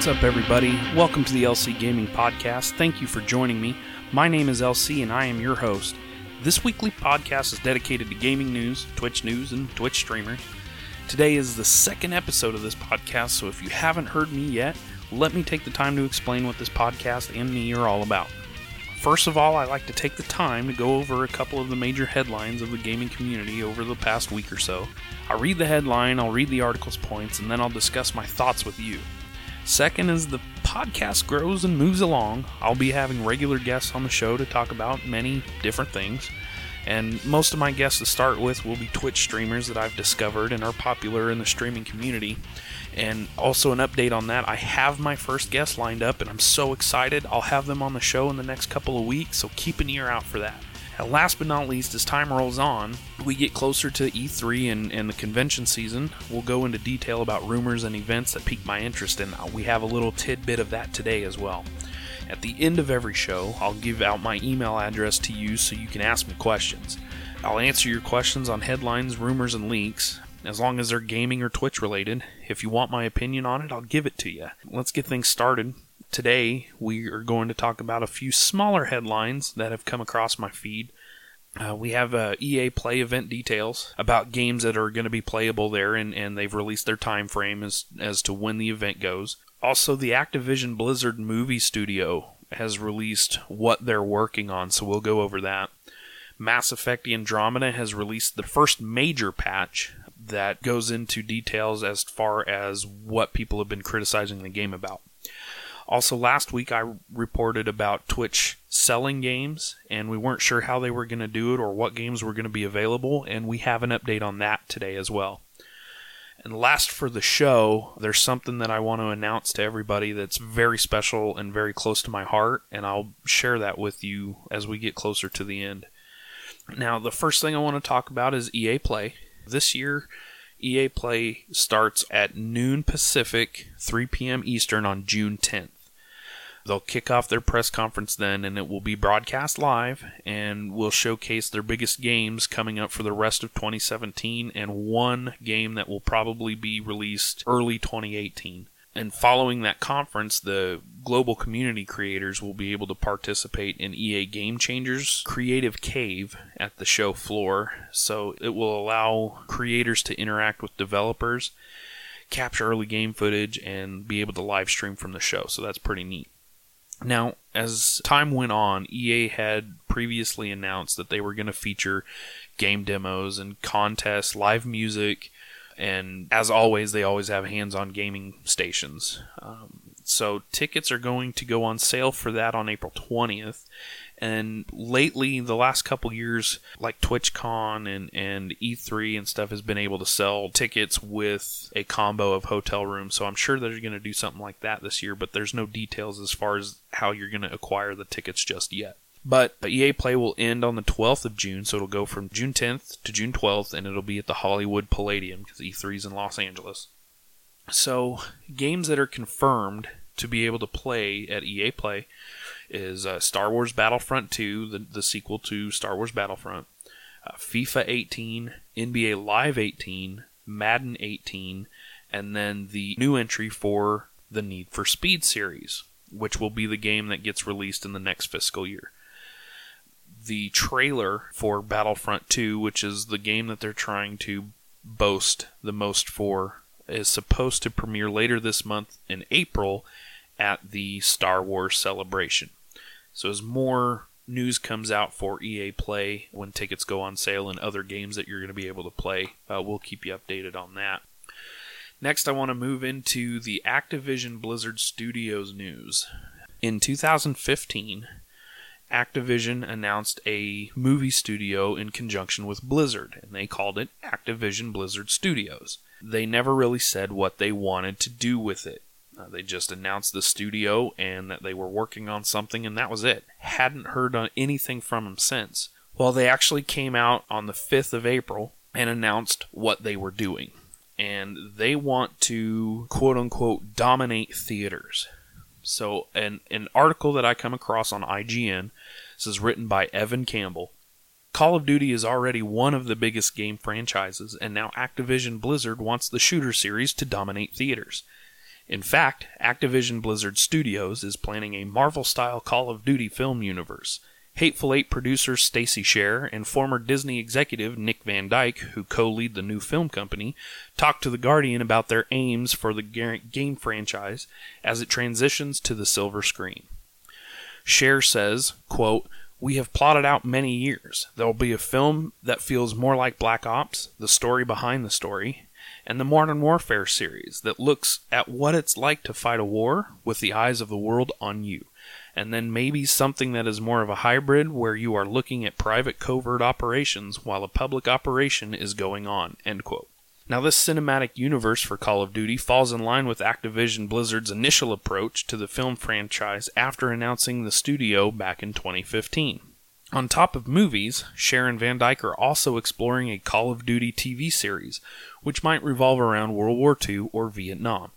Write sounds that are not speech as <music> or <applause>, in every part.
What's up, everybody? Welcome to the LC Gaming Podcast. Thank you for joining me. My name is LC, and I am your host. This weekly podcast is dedicated to gaming news, Twitch news, and Twitch streamers. Today is the second episode of this podcast, so if you haven't heard me yet, let me take the time to explain what this podcast and me are all about. First of all, I like to take the time to go over a couple of the major headlines of the gaming community over the past week or so. I'll read the headline, I'll read the article's points, and then I'll discuss my thoughts with you. Second, as the podcast grows and moves along, I'll be having regular guests on the show to talk about many different things. And most of my guests to start with will be Twitch streamers that I've discovered and are popular in the streaming community. And also, an update on that I have my first guest lined up, and I'm so excited. I'll have them on the show in the next couple of weeks, so keep an ear out for that. And last but not least, as time rolls on, we get closer to E3 and, and the convention season. We'll go into detail about rumors and events that pique my interest, and uh, we have a little tidbit of that today as well. At the end of every show, I'll give out my email address to you so you can ask me questions. I'll answer your questions on headlines, rumors, and leaks, as long as they're gaming or Twitch related. If you want my opinion on it, I'll give it to you. Let's get things started. Today, we are going to talk about a few smaller headlines that have come across my feed. Uh, we have uh, EA Play event details about games that are going to be playable there, and, and they've released their time frame as, as to when the event goes. Also, the Activision Blizzard movie studio has released what they're working on, so we'll go over that. Mass Effect Andromeda has released the first major patch that goes into details as far as what people have been criticizing the game about. Also, last week I reported about Twitch selling games, and we weren't sure how they were going to do it or what games were going to be available, and we have an update on that today as well. And last for the show, there's something that I want to announce to everybody that's very special and very close to my heart, and I'll share that with you as we get closer to the end. Now, the first thing I want to talk about is EA Play. This year, EA Play starts at noon Pacific, 3 p.m. Eastern on June 10th. They'll kick off their press conference then, and it will be broadcast live and will showcase their biggest games coming up for the rest of 2017 and one game that will probably be released early 2018. And following that conference, the global community creators will be able to participate in EA Game Changers Creative Cave at the show floor. So it will allow creators to interact with developers, capture early game footage, and be able to live stream from the show. So that's pretty neat. Now, as time went on, EA had previously announced that they were going to feature game demos and contests, live music, and as always, they always have hands on gaming stations. Um, so, tickets are going to go on sale for that on April 20th. And lately, the last couple years, like TwitchCon and, and E3 and stuff, has been able to sell tickets with a combo of hotel rooms. So I'm sure they're going to do something like that this year, but there's no details as far as how you're going to acquire the tickets just yet. But EA Play will end on the 12th of June, so it'll go from June 10th to June 12th, and it'll be at the Hollywood Palladium because E3 is in Los Angeles. So, games that are confirmed to be able to play at EA Play is uh, Star Wars Battlefront 2, the, the sequel to Star Wars Battlefront, uh, FIFA 18, NBA Live 18, Madden 18, and then the new entry for the Need for Speed series, which will be the game that gets released in the next fiscal year. The trailer for Battlefront 2, which is the game that they're trying to boast the most for, is supposed to premiere later this month in April at the Star Wars celebration. So as more news comes out for EA Play when tickets go on sale and other games that you're going to be able to play, uh, we'll keep you updated on that. Next, I want to move into the Activision Blizzard Studios news. In 2015, Activision announced a movie studio in conjunction with Blizzard, and they called it Activision Blizzard Studios. They never really said what they wanted to do with it. Uh, they just announced the studio and that they were working on something, and that was it. Hadn't heard anything from them since. Well, they actually came out on the 5th of April and announced what they were doing. And they want to, quote unquote, dominate theaters. So, an, an article that I come across on IGN, this is written by Evan Campbell. Call of Duty is already one of the biggest game franchises, and now Activision Blizzard wants the shooter series to dominate theaters. In fact, Activision Blizzard Studios is planning a Marvel style Call of Duty film universe. Hateful Eight producer Stacey Sher and former Disney executive Nick Van Dyke, who co lead the new film company, talked to The Guardian about their aims for the game franchise as it transitions to the silver screen. Sher says, quote, we have plotted out many years. There will be a film that feels more like Black Ops, the story behind the story, and the Modern Warfare series that looks at what it's like to fight a war with the eyes of the world on you. And then maybe something that is more of a hybrid where you are looking at private covert operations while a public operation is going on. End quote. Now, this cinematic universe for Call of Duty falls in line with Activision Blizzard's initial approach to the film franchise after announcing the studio back in 2015. On top of movies, Sharon Van Dyke are also exploring a Call of Duty TV series, which might revolve around World War II or Vietnam.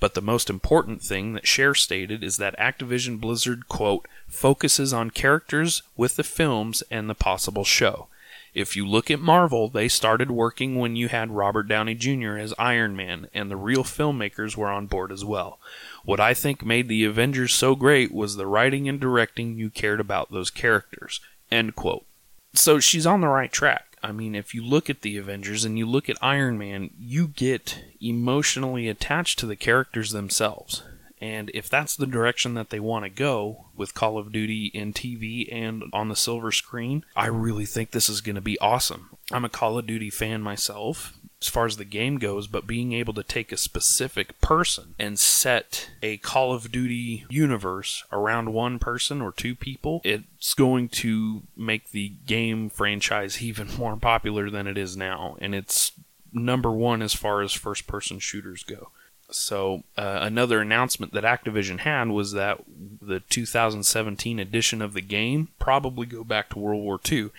But the most important thing that Sher stated is that Activision Blizzard, quote, focuses on characters with the films and the possible show. If you look at Marvel, they started working when you had Robert Downey Jr. as Iron Man, and the real filmmakers were on board as well. What I think made the Avengers so great was the writing and directing you cared about those characters. End quote. So she's on the right track. I mean, if you look at the Avengers and you look at Iron Man, you get emotionally attached to the characters themselves. And if that's the direction that they want to go with Call of Duty in TV and on the silver screen, I really think this is going to be awesome. I'm a Call of Duty fan myself as far as the game goes, but being able to take a specific person and set a Call of Duty universe around one person or two people, it's going to make the game franchise <laughs> even more popular than it is now. And it's number one as far as first person shooters go. So uh, another announcement that Activision had was that the 2017 edition of the game probably go back to World War II.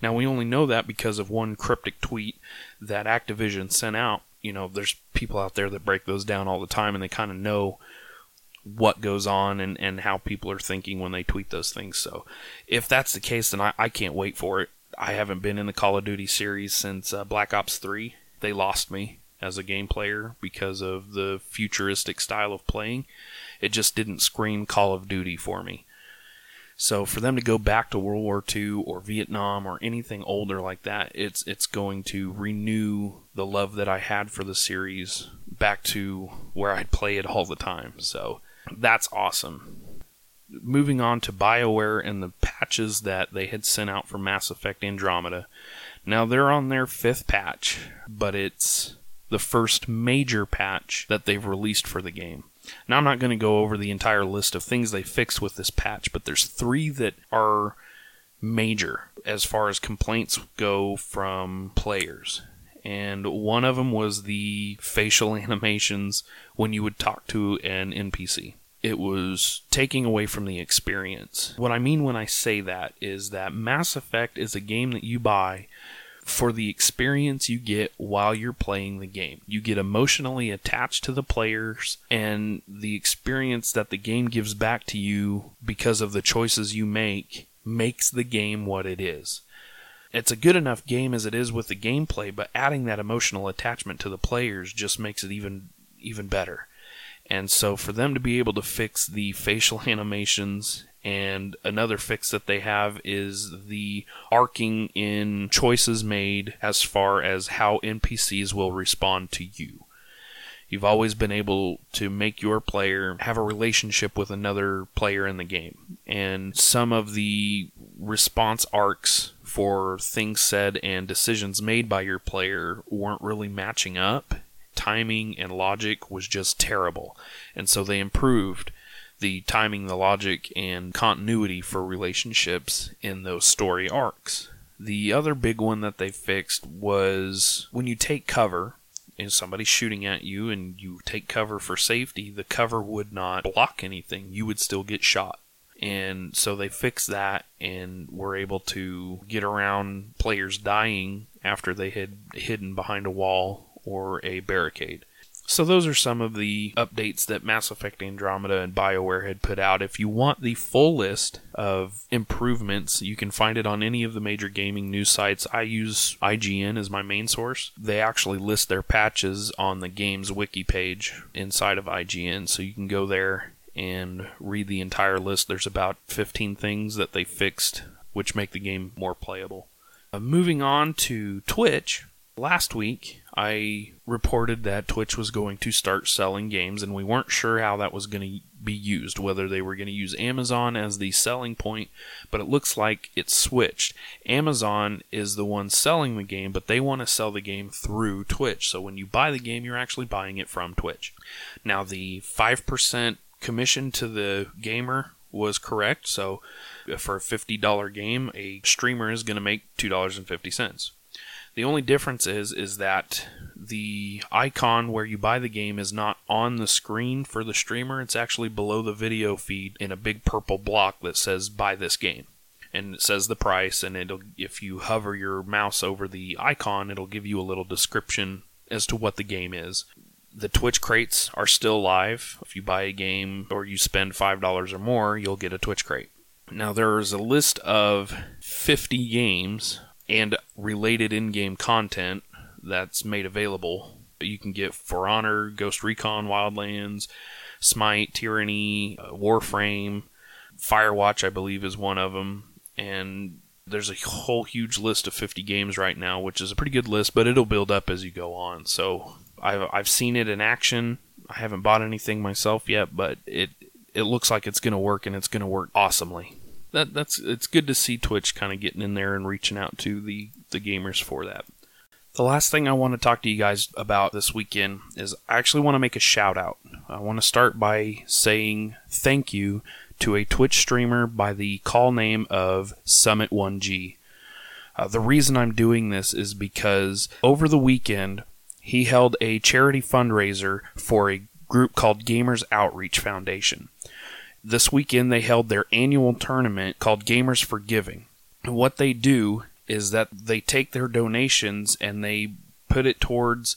Now we only know that because of one cryptic tweet that Activision sent out. You know, there's people out there that break those down all the time, and they kind of know what goes on and, and how people are thinking when they tweet those things. So if that's the case, then I, I can't wait for it. I haven't been in the Call of Duty series since uh, Black Ops 3. They lost me as a game player because of the futuristic style of playing. It just didn't scream Call of Duty for me. So for them to go back to World War II or Vietnam or anything older like that, it's it's going to renew the love that I had for the series back to where I'd play it all the time. So that's awesome. Moving on to BioWare and the patches that they had sent out for Mass Effect Andromeda. Now they're on their fifth patch, but it's the first major patch that they've released for the game. Now, I'm not going to go over the entire list of things they fixed with this patch, but there's three that are major as far as complaints go from players. And one of them was the facial <laughs> animations when you would talk to an NPC. It was taking away from the experience. What I mean when I say that is that Mass Effect is a game that you buy for the experience you get while you're playing the game. You get emotionally attached to the players and the experience that the game gives back to you because of the choices you make makes the game what it is. It's a good enough game as it is with the gameplay, but adding that emotional attachment to the players just makes it even even better. And so for them to be able to fix the facial <laughs> animations and another fix that they have is the arcing in choices made as far as how NPCs will respond to you. You've always been able to make your player have a relationship with another player in the game. And some of the response arcs for things said and decisions made by your player weren't really matching up. Timing and logic was just terrible. And so they improved the timing, the logic, and continuity for relationships in those story arcs. The other big one that they fixed was when you take cover and somebody's shooting at you and you take cover for safety, the cover would not block anything. You would still get shot. And so they fixed that and were able to get around players dying after they had hidden behind a wall or a barricade. So those are some of the updates that Mass Effect Andromeda and BioWare had put out. If you want the full list of improvements, you can find it on any of the major gaming news sites. I use IGN as my main source. They actually list their patches on the game's wiki page inside of IGN, so you can go there and read the entire list. There's about 15 things that they fixed which make the game more playable. Uh, moving on to Twitch, last week I reported that Twitch was going to start selling games, and we weren't sure how that was going to be used, whether they were going to use Amazon as the selling point, but it looks like it's switched. Amazon is the one selling the game, but they want to sell the game through Twitch. So when you buy the game, you're actually buying it from Twitch. Now, the 5% commission to the gamer was correct. So uh, for a $50 game, a streamer is going to make $2.50. The only difference is is that the icon where you buy the game is not on the screen for the streamer. It's actually below the video feed in a big purple block that says buy this game. And it says the price and it'll if you hover your mouse over the icon, it'll give you a little description as to what the game is. The Twitch crates are still live. If you buy a game or you spend $5 or more, you'll get a Twitch crate. Now, there's a list of 50 games and related in game content that's made available. You can get For Honor, Ghost Recon Wildlands, Smite, Tyranny, uh, Warframe, Firewatch, I believe, is one of them. And there's a whole huge list of 50 games right now, which is a pretty good list, but it'll build up as you go on. So I've, I've seen it in action. I haven't bought anything myself yet, but it it looks like it's going to work and it's going to work awesomely that that's it's good to see Twitch kind of getting in there and reaching out to the the gamers for that. The last thing I want to talk to you guys about this weekend is I actually want to make a shout out. I want to start by saying thank you to a Twitch streamer by the call name of Summit1G. Uh, the reason I'm doing this is because over the weekend he held a charity fundraiser for a group called Gamers Outreach Foundation this weekend they held their annual tournament called Gamers for Giving. What they do is that they take their donations and they put it towards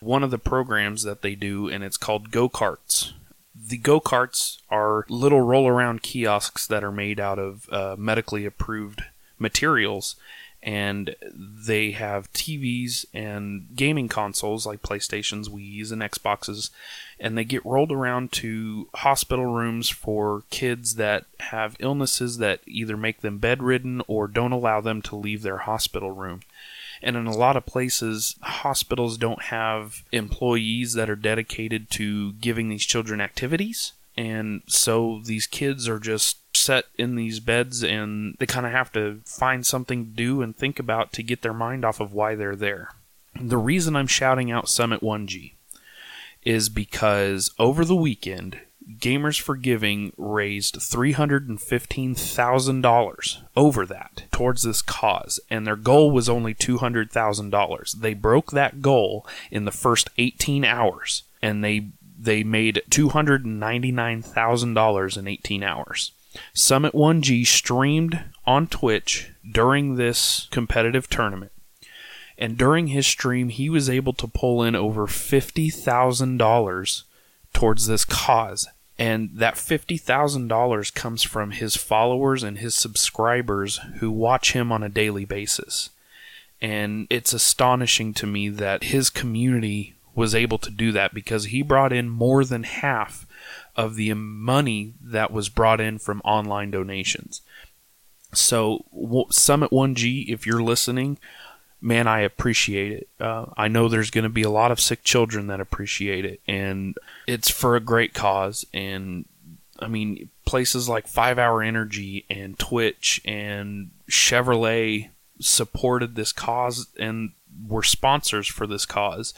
one of the programs that they do, and it's called Go Karts. The go karts are little roll around kiosks that are made out of uh, medically approved materials, and they have TVs and gaming consoles like PlayStations, Wii's, and Xboxes, and they get rolled around to hospital rooms for kids that have illnesses that either make them bedridden or don't allow them to leave their hospital room. And in a lot of places, hospitals don't have employees that are dedicated to giving these children activities. And so these kids are just set in these beds and they kind of have to find something to do and think about to get their mind off of why they're there. The reason I'm shouting out Summit1G is because over the weekend, Gamers for Giving raised $315,000 over that towards this cause, and their goal was only $200,000. They broke that goal in the first 18 hours, and they they made $299,000 in 18 hours. Summit1G streamed on Twitch during this competitive tournament. And during his stream, he was able to pull in over $50,000 towards this cause. And that $50,000 comes from his followers and his subscribers who watch him on a daily basis. And it's astonishing to me that his community was able to do that because he brought in more than half of the money that was brought in from online donations. So, Summit1G, if you're listening, man, I appreciate it. Uh, I know there's going to be a lot of sick children that appreciate it, and it's for a great cause. And I mean, places like Five Hour Energy and Twitch and Chevrolet supported this cause and were sponsors for this cause.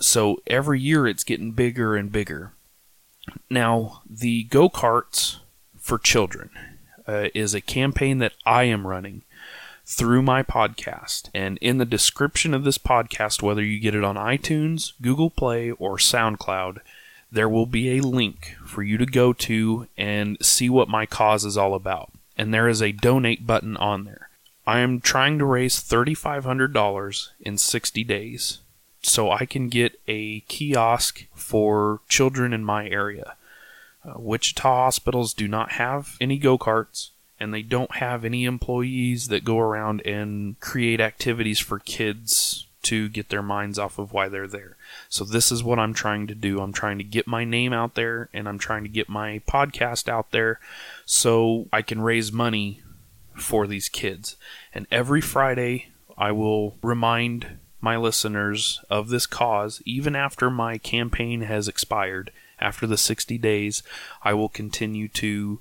So every year it's getting bigger and bigger. Now, the go karts for children uh, is a campaign that I am running through my podcast. And in the description of this podcast, whether you get it on iTunes, Google Play, or SoundCloud, there will be a link for you to go to and see what my cause is all about. And there is a donate button on there. I am trying to raise $3,500 in 60 days so I can get a kiosk for children in my area. Uh, Wichita hospitals do not have any go karts, and they don't have any employees that go around and create activities for kids to get their minds off of why they're there. So, this is what I'm trying to do. I'm trying to get my name out there, and I'm trying to get my podcast out there so I can raise money for these kids. And every Friday, I will remind my listeners of this cause, even after my campaign has expired. After the 60 days, I will continue to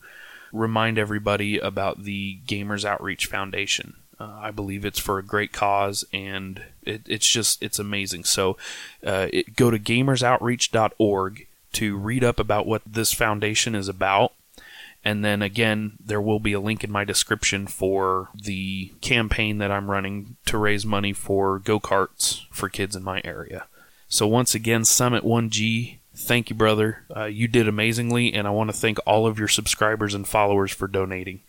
remind everybody about the Gamers Outreach Foundation. Uh, I believe it's for a great cause, and it, it's just it's amazing. So, uh, it, go to gamersoutreach.org to read up about what this foundation is about. And then again, there will be a link in my description for the campaign that I'm running to raise money for go karts for kids in my area. So, once again, Summit 1G, thank you, brother. Uh, you did amazingly, and I want to thank all of your subscribers and followers for donating.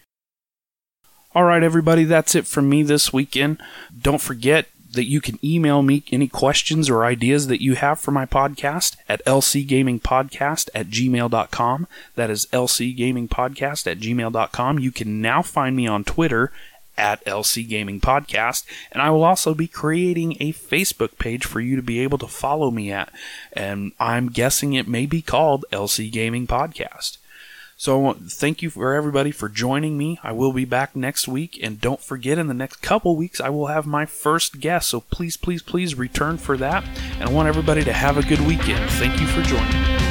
All right, everybody, that's it from me this weekend. Don't forget that you can email me any questions or ideas that you have for my podcast at lcgamingpodcast at gmail.com. That is lcgamingpodcast at gmail.com. You can now find me on Twitter at LC Gaming Podcast, and I will also be creating a Facebook page for you to be able to follow me at, and I'm guessing it may be called LC Gaming Podcast. So I want thank you for everybody for joining me. I will be back next week, and don't forget, in the next couple weeks, I will have my first guest. So please, please, please return for that. And I want everybody to have a good weekend. Thank you for joining.